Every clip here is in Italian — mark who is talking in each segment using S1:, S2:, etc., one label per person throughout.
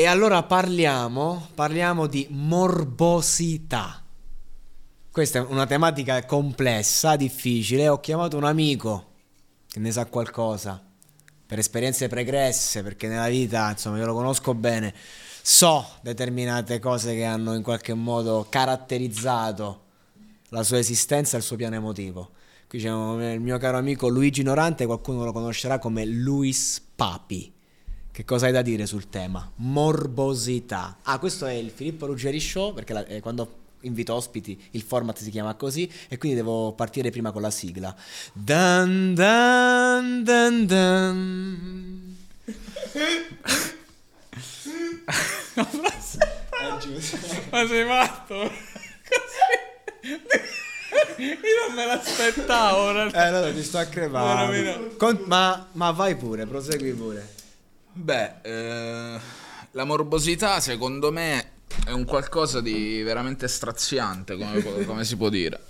S1: E allora parliamo, parliamo di morbosità. Questa è una tematica complessa, difficile. Ho chiamato un amico che ne sa qualcosa, per esperienze pregresse, perché nella vita, insomma, io lo conosco bene, so determinate cose che hanno in qualche modo caratterizzato la sua esistenza e il suo piano emotivo. Qui c'è il mio caro amico Luigi Norante, qualcuno lo conoscerà come Luis Papi. Che cosa hai da dire sul tema? Morbosità. Ah, questo è il Filippo Ruggeri Show, perché la, eh, quando invito ospiti il format si chiama così e quindi devo partire prima con la sigla. Dan dan dan dan.
S2: Ma sei matto? Io non me l'aspettavo.
S1: Eh, allora ti sto a crepare. Con- ma, ma vai pure, prosegui pure.
S2: Beh, eh, la morbosità secondo me è un qualcosa di veramente straziante, come, come si può dire.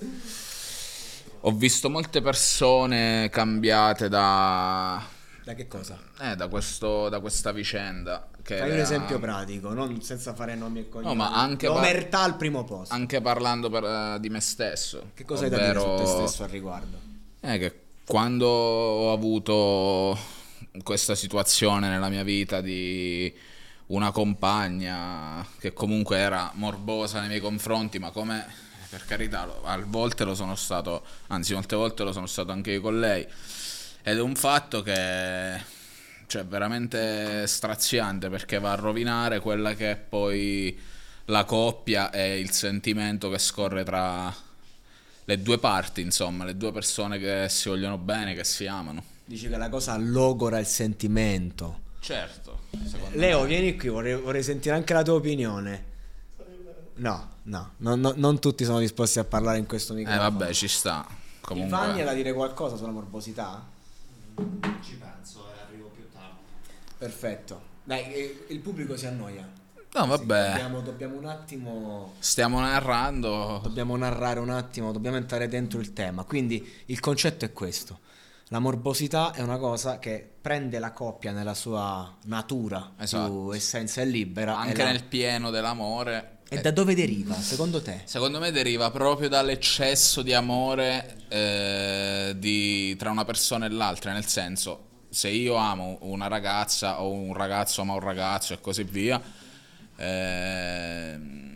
S2: Ho visto molte persone cambiate da,
S1: Da che cosa?
S2: eh, da, questo, da questa vicenda. Che
S1: Fai un
S2: era-
S1: esempio pratico, non senza fare nomi e cognomi.
S2: No, ma anche
S1: L'omertà al primo posto.
S2: Anche parlando per- eh, di me stesso.
S1: Che cosa hai da dire su te
S2: ovvero-
S1: stesso al riguardo?
S2: Eh, che quando ho avuto questa situazione nella mia vita di una compagna che comunque era morbosa nei miei confronti, ma come per carità, a volte lo sono stato, anzi molte volte lo sono stato anche io con lei. Ed è un fatto che cioè veramente straziante perché va a rovinare quella che è poi la coppia e il sentimento che scorre tra le due parti, insomma, le due persone che si vogliono bene, che si amano.
S1: Dici che la cosa logora il sentimento.
S2: Certo,
S1: Leo,
S2: me.
S1: vieni qui, vorrei, vorrei sentire anche la tua opinione. No, no, no, no, non tutti sono disposti a parlare in questo
S2: Eh
S1: microfono.
S2: vabbè, ci sta. Comunque
S1: da dire qualcosa sulla morbosità?
S3: Ci penso e arrivo più tardi.
S1: Perfetto. Dai, eh, il pubblico si annoia.
S2: No,
S1: Sì,
S2: vabbè.
S1: Dobbiamo, dobbiamo un attimo...
S2: Stiamo narrando
S1: Dobbiamo narrare un attimo, dobbiamo entrare dentro il tema. Quindi il concetto è questo. La morbosità è una cosa che prende la coppia nella sua natura
S2: Esatto.
S1: più essenza e libera.
S2: anche
S1: e la-
S2: nel pieno dell'amore.
S1: E
S2: Eh,
S1: da dove deriva, secondo te?
S2: Secondo me deriva proprio dall'eccesso di amore eh, di- tra una persona e l'altra, nel senso, se io amo una ragazza o un ragazzo ama un ragazzo e così via, ehm,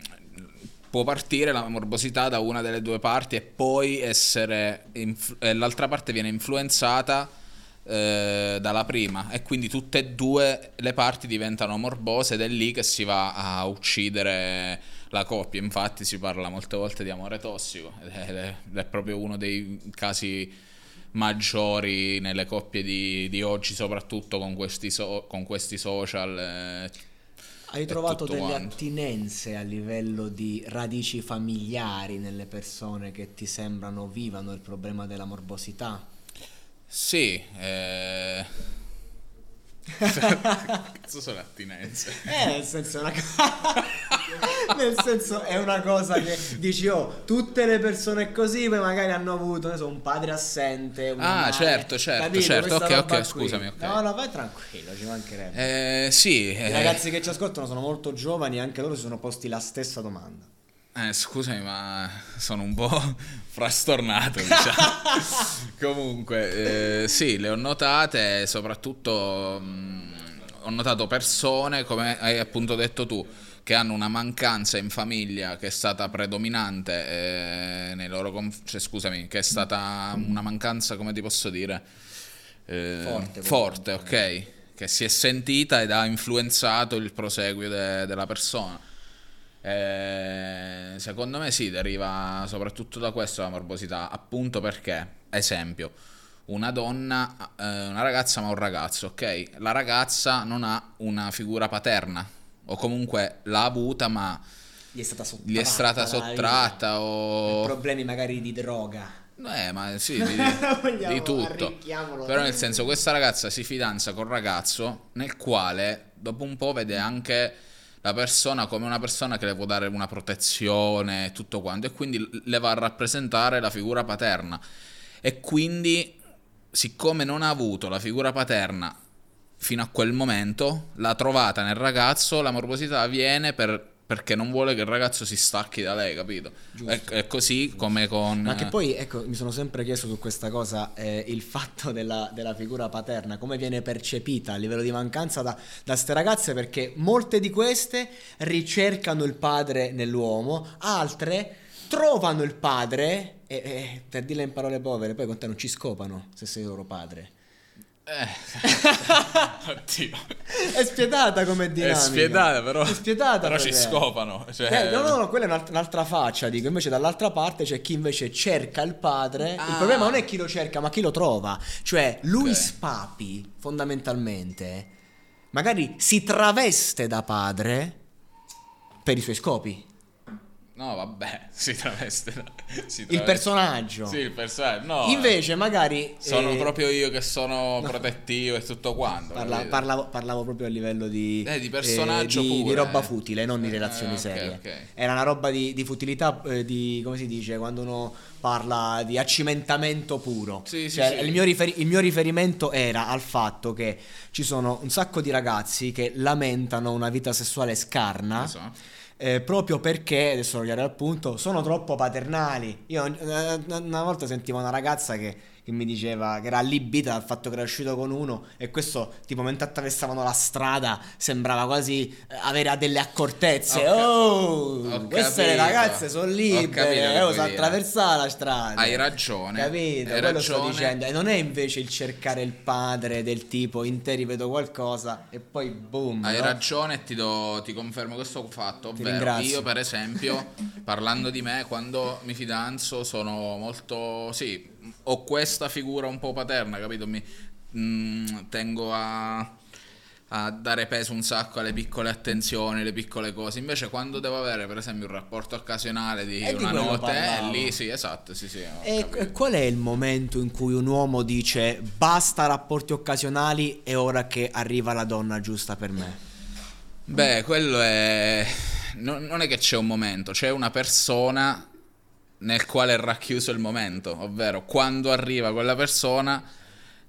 S2: può partire la morbosità da una delle due parti e poi essere, inf- e l'altra parte viene influenzata eh, dalla prima e quindi tutte e due le parti diventano morbose ed è lì che si va a uccidere la coppia. Infatti si parla molte volte di amore tossico ed è- ed è proprio uno dei casi maggiori nelle coppie di, di oggi, soprattutto con questi, so- con questi social. eh,
S1: Hai trovato delle
S2: quanto.
S1: attinenze a livello di radici familiari nelle persone che ti sembrano vivano il problema della morbosità?
S2: Sì, eh... Cazzo sono attinenze?
S1: Eh, nel senso, è una nel senso è una cosa che dici, oh, tutte le persone così poi magari hanno avuto, so, un padre assente, una
S2: Ah,
S1: madre,
S2: certo, certo,
S1: capito?
S2: certo,
S1: Questa
S2: ok, ok, scusami, ok.
S1: No, no, vai tranquillo, ci mancherebbe.
S2: Eh, sì,
S1: I
S2: eh,
S1: ragazzi che ci ascoltano sono molto giovani e anche loro si sono posti la stessa domanda.
S2: Eh, scusami, ma sono un po' frastornato, diciamo. Comunque, eh, sì, le ho notate, soprattutto mh, ho notato persone, come hai appunto detto tu, che hanno una mancanza in famiglia che è stata predominante eh, nei loro conf- cioè, scusami, che è stata una mancanza, come ti posso dire, eh,
S1: Forte,
S2: forte, ok, che si è sentita ed ha influenzato il proseguio de- della persona. Eh, secondo me sì, deriva soprattutto da questo la morbosità, appunto perché, esempio, una donna, eh, una ragazza ma un ragazzo, ok? La ragazza non ha una figura paterna, o comunque l'ha avuta ma
S1: Gli è stata sottratta.
S2: gli è stata sottratta o...
S1: Problemi magari di droga.
S2: Eh, ma sì, di, di tutto. Però nel senso questa ragazza si fidanza col ragazzo nel quale dopo un po' vede anche la persona come una persona che le può dare una protezione e tutto quanto e quindi le va a rappresentare la figura paterna. E quindi siccome non ha avuto la figura paterna fino a quel momento, l'ha trovata nel ragazzo, la morbosità viene per- perché non vuole che il ragazzo si stacchi da lei, capito? È, è così come con...
S1: Ma che poi, ecco, mi sono sempre chiesto su questa cosa, eh, il fatto della, della figura paterna, come viene percepita a livello di mancanza da, da ste ragazze, perché molte di queste ricercano il padre nell'uomo, altre trovano il padre, e, e, per dirla in parole povere, poi con te non ci scopano se sei loro padre.
S2: Eh. Oddio.
S1: È spietata come dinamica.
S2: È spietata, però.
S1: È spietata,
S2: Però ci
S1: fratello.
S2: scopano. Cioè...
S1: Eh, no, no, no, quella è un'alt- un'altra faccia, dico. Invece dall'altra parte c'è chi invece cerca il padre. Il
S2: Ah.
S1: problema non è chi lo cerca, ma chi lo trova. Cioè, Luis
S2: Ok.
S1: Papi, fondamentalmente, magari si traveste da padre per i suoi scopi.
S2: No, vabbè, si traveste. si
S1: Il
S2: traveste.
S1: personaggio.
S2: Sì, il personaggio. No,
S1: Invece, magari...
S2: sono
S1: eh,
S2: proprio io che sono protettivo e tutto quanto.
S1: parla- parlavo, parlavo proprio a livello di,
S2: Eh, di personaggio
S1: di,
S2: pure,
S1: di roba
S2: eh.
S1: futile, non di
S2: Eh,
S1: relazioni
S2: ok,
S1: serie.
S2: ok.
S1: Era una roba di, di futilità, eh, di come si dice, quando uno parla di accimentamento puro.
S2: Sì, sì,
S1: Cioè,
S2: sì.
S1: Il, mio riferi- il mio riferimento era al fatto che ci sono un sacco di ragazzi che lamentano una vita sessuale scarna.
S2: Esatto.
S1: Eh, proprio perché, adesso voglio arrivare al punto, sono troppo paternali. Io eh, una volta sentivo una ragazza che, che mi diceva che era allibita dal fatto che era uscito con uno e questo, tipo, mentre attraversavano la strada, sembrava quasi eh, avere delle accortezze.
S2: Ho
S1: oh, queste le ragazze sono libere, eh, oh, sa attraversare la strada.
S2: Hai ragione.
S1: Capito?
S2: Hai
S1: Quello sto
S2: ragione.
S1: dicendo. E non è invece il cercare il padre del tipo, in te rivedo qualcosa e poi boom.
S2: Hai
S1: no?
S2: ragione e ti, do- ti confermo questo fatto, ovvero io per esempio, parlando di me, quando mi fidanzo sono molto, sì, ho questa figura un po' paterna, capito? Mi, mm, tengo a, a dare peso un sacco alle piccole attenzioni, le piccole cose, invece quando devo avere per esempio un rapporto occasionale di
S1: E di
S2: una notte, eh,
S1: parlavo.
S2: lì sì, esatto, sì, sì.
S1: E
S2: capito.
S1: qual è il momento in cui un uomo dice basta rapporti occasionali è ora che arriva la donna giusta per me?
S2: Beh, quello è. Non, non è che c'è un momento, c'è una persona nel quale è racchiuso il momento, ovvero quando arriva quella persona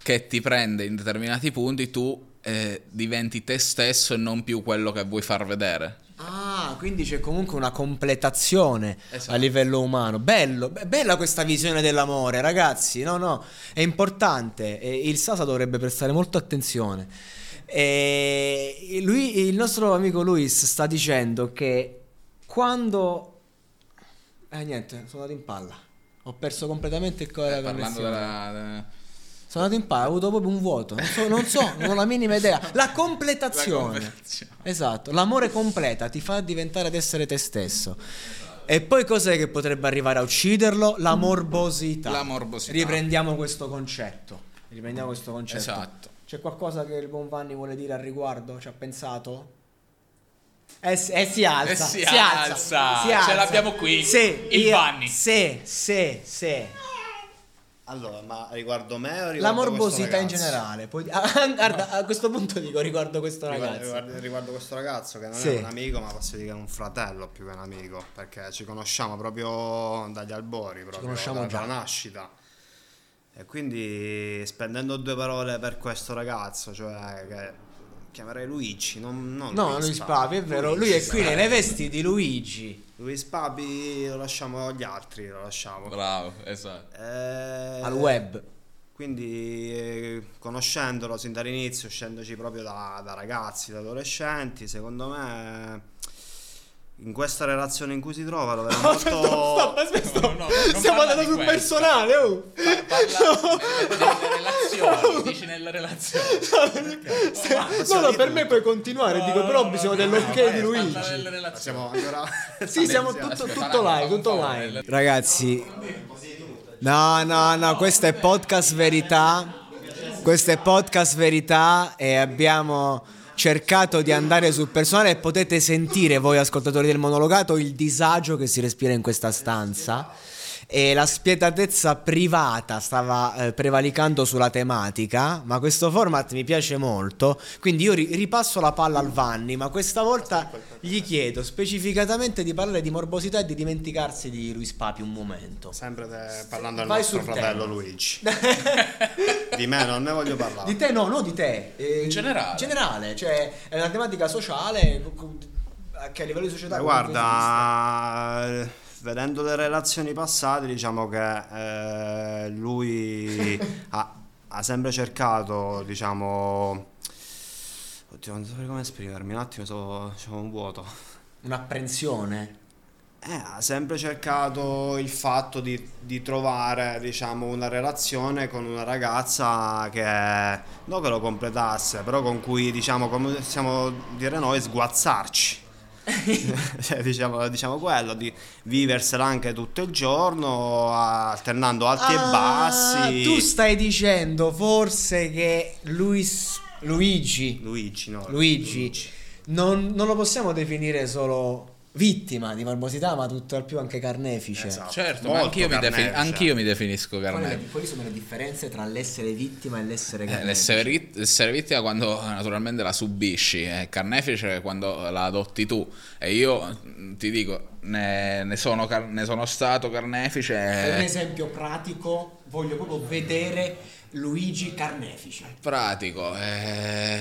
S2: che ti prende in determinati punti, tu eh, diventi te stesso e non più quello che vuoi far vedere.
S1: Ah, quindi c'è comunque una completazione
S2: Esatto.
S1: a livello umano. Bello, be- bella questa visione dell'amore, ragazzi. No, no, è importante. E il Sasa dovrebbe prestare molta attenzione. E lui, il nostro amico Luis sta dicendo che quando... Eh niente, sono andato in palla. Ho perso completamente il cuore
S2: Eh,
S1: della connessione.
S2: della.
S1: Sono andato in palla, ho avuto proprio un vuoto. Non so, non, so, non ho la minima idea. La completazione.
S2: La completazione.
S1: Esatto, l'amore completa ti fa diventare ad essere te stesso. E poi cos'è che potrebbe arrivare a ucciderlo? La morbosità.
S2: La morbosità.
S1: Riprendiamo questo concetto. Riprendiamo questo concetto.
S2: Esatto.
S1: C'è qualcosa che il buon Vanni vuole dire al riguardo? Ci ha pensato? Eh, si- eh, si alza,
S2: Eh, si alza.
S1: si
S2: Ce
S1: alza.
S2: l'abbiamo qui,
S1: Sì,
S2: il Vanni.
S1: Sì, sì, sì.
S3: Allora, ma riguardo me o riguardo
S1: La morbosità in generale. Poi, ah, guarda, a questo punto dico riguardo questo ragazzo.
S3: riguardo- riguardo questo ragazzo che non
S1: Sì.
S3: è un amico, ma posso dire che è un fratello più che un amico, perché ci conosciamo proprio dagli albori, proprio
S1: conosciamo
S3: da-
S1: già.
S3: dalla nascita. E quindi spendendo due parole per questo ragazzo, cioè che chiamerei Luigi, non, non
S1: No, Luis Papi, è vero. Lui è qui nelle vesti di Luigi.
S3: Luis Papi lo lasciamo agli altri, lo lasciamo.
S2: Bravo, esatto.
S3: Eh,
S1: Al web.
S3: Quindi eh, conoscendolo sin dall'inizio, scendoci proprio da, da ragazzi, da adolescenti, secondo me in questa relazione in cui si trova lo vedo molto...
S1: Stop, aspetta,
S2: No, no, no, non
S1: stiamo andando sul
S2: questo.
S1: personale, oh.
S2: Parla nelle relazioni, dici nelle relazioni.
S1: no, no, per me puoi continuare, dico, però bisogna dell'ok di Luigi.
S3: Siamo ancora...
S1: Sì, siamo tutto, tutto live, tutto live. Ragazzi, no, no, no, questo è podcast verità. Questo è podcast verità e abbiamo cercato di andare sul personale e potete sentire voi ascoltatori del monologato il disagio che si respira in questa stanza e la spietatezza privata stava eh, prevalicando sulla tematica, ma questo format mi piace molto, quindi io ri- ripasso la palla al Vanni, ma questa volta gli chiedo specificatamente di parlare di morbosità e di dimenticarsi di Luis Papi un momento.
S3: Sempre te- parlando del
S1: Vai
S3: nostro fratello
S1: tema.
S3: Luigi. di me non ne voglio parlare.
S1: Di te no, no di te. eh,
S2: In generale.
S1: In generale, cioè è una tematica sociale che a livello di società... Comunque
S3: guarda, vedendo le relazioni passate, diciamo che eh, lui ha, ha sempre cercato, diciamo... Oddio, non saprei come esprimermi, un attimo sono, sono un vuoto.
S1: Un'apprensione.
S3: Eh, ha sempre cercato il fatto di, di trovare, diciamo, una relazione con una ragazza che non che lo completasse, però con cui, diciamo, come possiamo dire noi, sguazzarci. Cioè, diciamo, diciamo quello, di viversela anche tutto il giorno, alternando alti e
S1: Ah,
S3: bassi.
S1: Tu stai dicendo forse che Luis, Luigi,
S3: Luigi, no?
S1: Luigi, non, non lo possiamo definire solo vittima di morbosità, ma tutto al più anche carnefice.
S3: Esatto.
S2: Certo, ma
S3: Molto
S2: anch'io mi, defin- anch'io mi definisco
S1: Quali,
S2: carnefice.
S1: quali sono le differenze tra l'essere vittima e l'essere
S2: Eh,
S1: carnefice?
S2: L'essere, vit- essere vittima quando eh, naturalmente la subisci, è carnefice quando la adotti tu. E io mm, ti dico, ne, ne sono, car- ne sono stato carnefice.
S1: Per un esempio pratico, voglio proprio vedere Luigi carnefice.
S2: pratico. eh,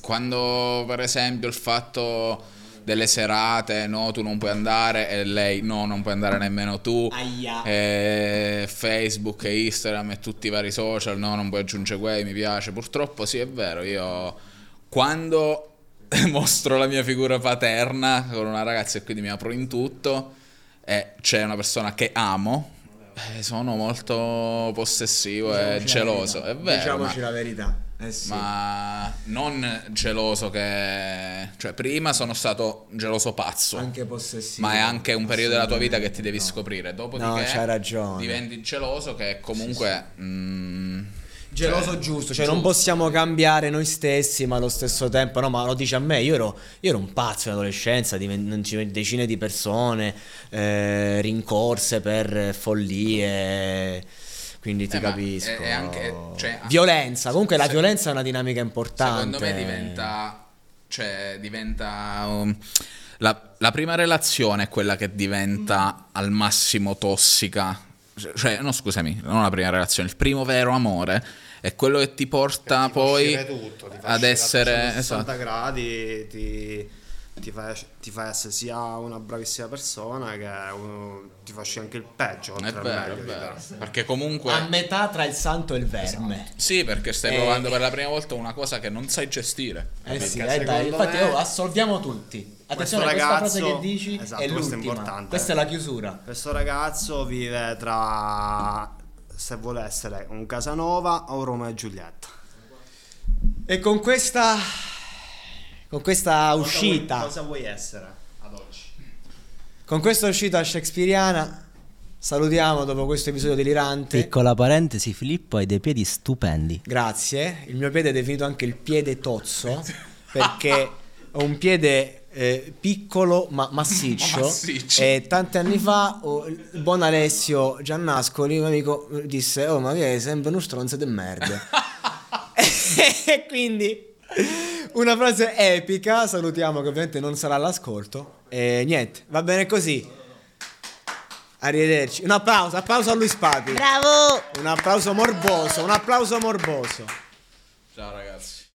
S2: quando per esempio il fatto delle serate, no, tu non puoi andare e lei no, non puoi andare nemmeno tu.
S1: Aia.
S2: Eh, Facebook e Instagram e tutti i vari social, no, non puoi aggiungere quei, mi piace. Purtroppo sì, è vero, io quando mostro la mia figura paterna con una ragazza e quindi mi apro in tutto e c'è una persona che amo, eh, sono molto possessivo e
S1: Diciamoci la
S2: geloso, è vero.
S1: Diciamoci la verità. Eh sì.
S2: ma non geloso che... Cioè, prima sono stato geloso pazzo.
S1: Anche possessivo.
S2: Ma è anche un periodo della tua vita che ti devi
S1: no.
S2: scoprire. Dopodiché
S1: No, c'hai ragione.
S2: diventi geloso che comunque... mm,
S1: Geloso
S2: cioè,
S1: giusto, cioè non possiamo cambiare noi stessi, ma allo stesso tempo, no, ma lo dice a me, io ero, io ero un pazzo in adolescenza, decine di persone, eh, rincorse per follie, quindi ti
S2: Eh,
S1: capisco.
S2: è- è anche- cioè,
S1: violenza, comunque la
S2: se-
S1: violenza è una dinamica importante.
S2: Secondo me diventa... Cioè, diventa... um, la, la prima relazione è quella che diventa al massimo tossica. Cioè, no, scusami, non la prima relazione, il primo vero amore è quello che ti porta poi
S3: tutto, ti
S2: ad essere...
S3: 360
S2: esatto.
S3: gradi, ti, ti fa, ti fa essere sia una bravissima persona che uno- ti fa uscire anche il peggio.
S2: È vero, è vero. Perché comunque...
S1: A metà tra il santo e il verme.
S2: Sì, perché stai
S1: Eh.
S2: provando per la prima volta una cosa che non sai gestire.
S1: Eh sì, eh, dai, infatti
S3: me
S1: oh, assolviamo tutti. Attenzione,
S3: questo
S1: questa
S3: ragazzo-
S1: frase che dici
S3: Esatto,
S1: è
S3: questo è
S1: l'ultima.
S3: importante.
S1: Questa è la chiusura.
S3: Questo ragazzo vive tra, se vuole essere un Casanova o Romeo e Giulietta.
S1: E con questa con questa
S3: Cosa
S1: uscita,
S3: vuoi- cosa vuoi essere ad oggi?
S1: con questa uscita shakespeariana salutiamo dopo questo episodio delirante.
S4: Piccola parentesi, Filippo hai dei piedi stupendi.
S1: Grazie. Il mio piede è definito anche il piede tozzo perché ho un piede eh, piccolo ma massiccio.
S2: Massiccio.
S1: E tanti anni fa oh, il buon Alessio Giannascoli, un amico, disse: Oh, ma che sempre uno stronzo di merda. e quindi una frase epica. Salutiamo che ovviamente non sarà all'ascolto. E niente, va bene così. Arrivederci. Un applauso, applauso a Luis Papi.
S4: Bravo!
S1: Un applauso morboso, un applauso morboso.
S2: Ciao ragazzi.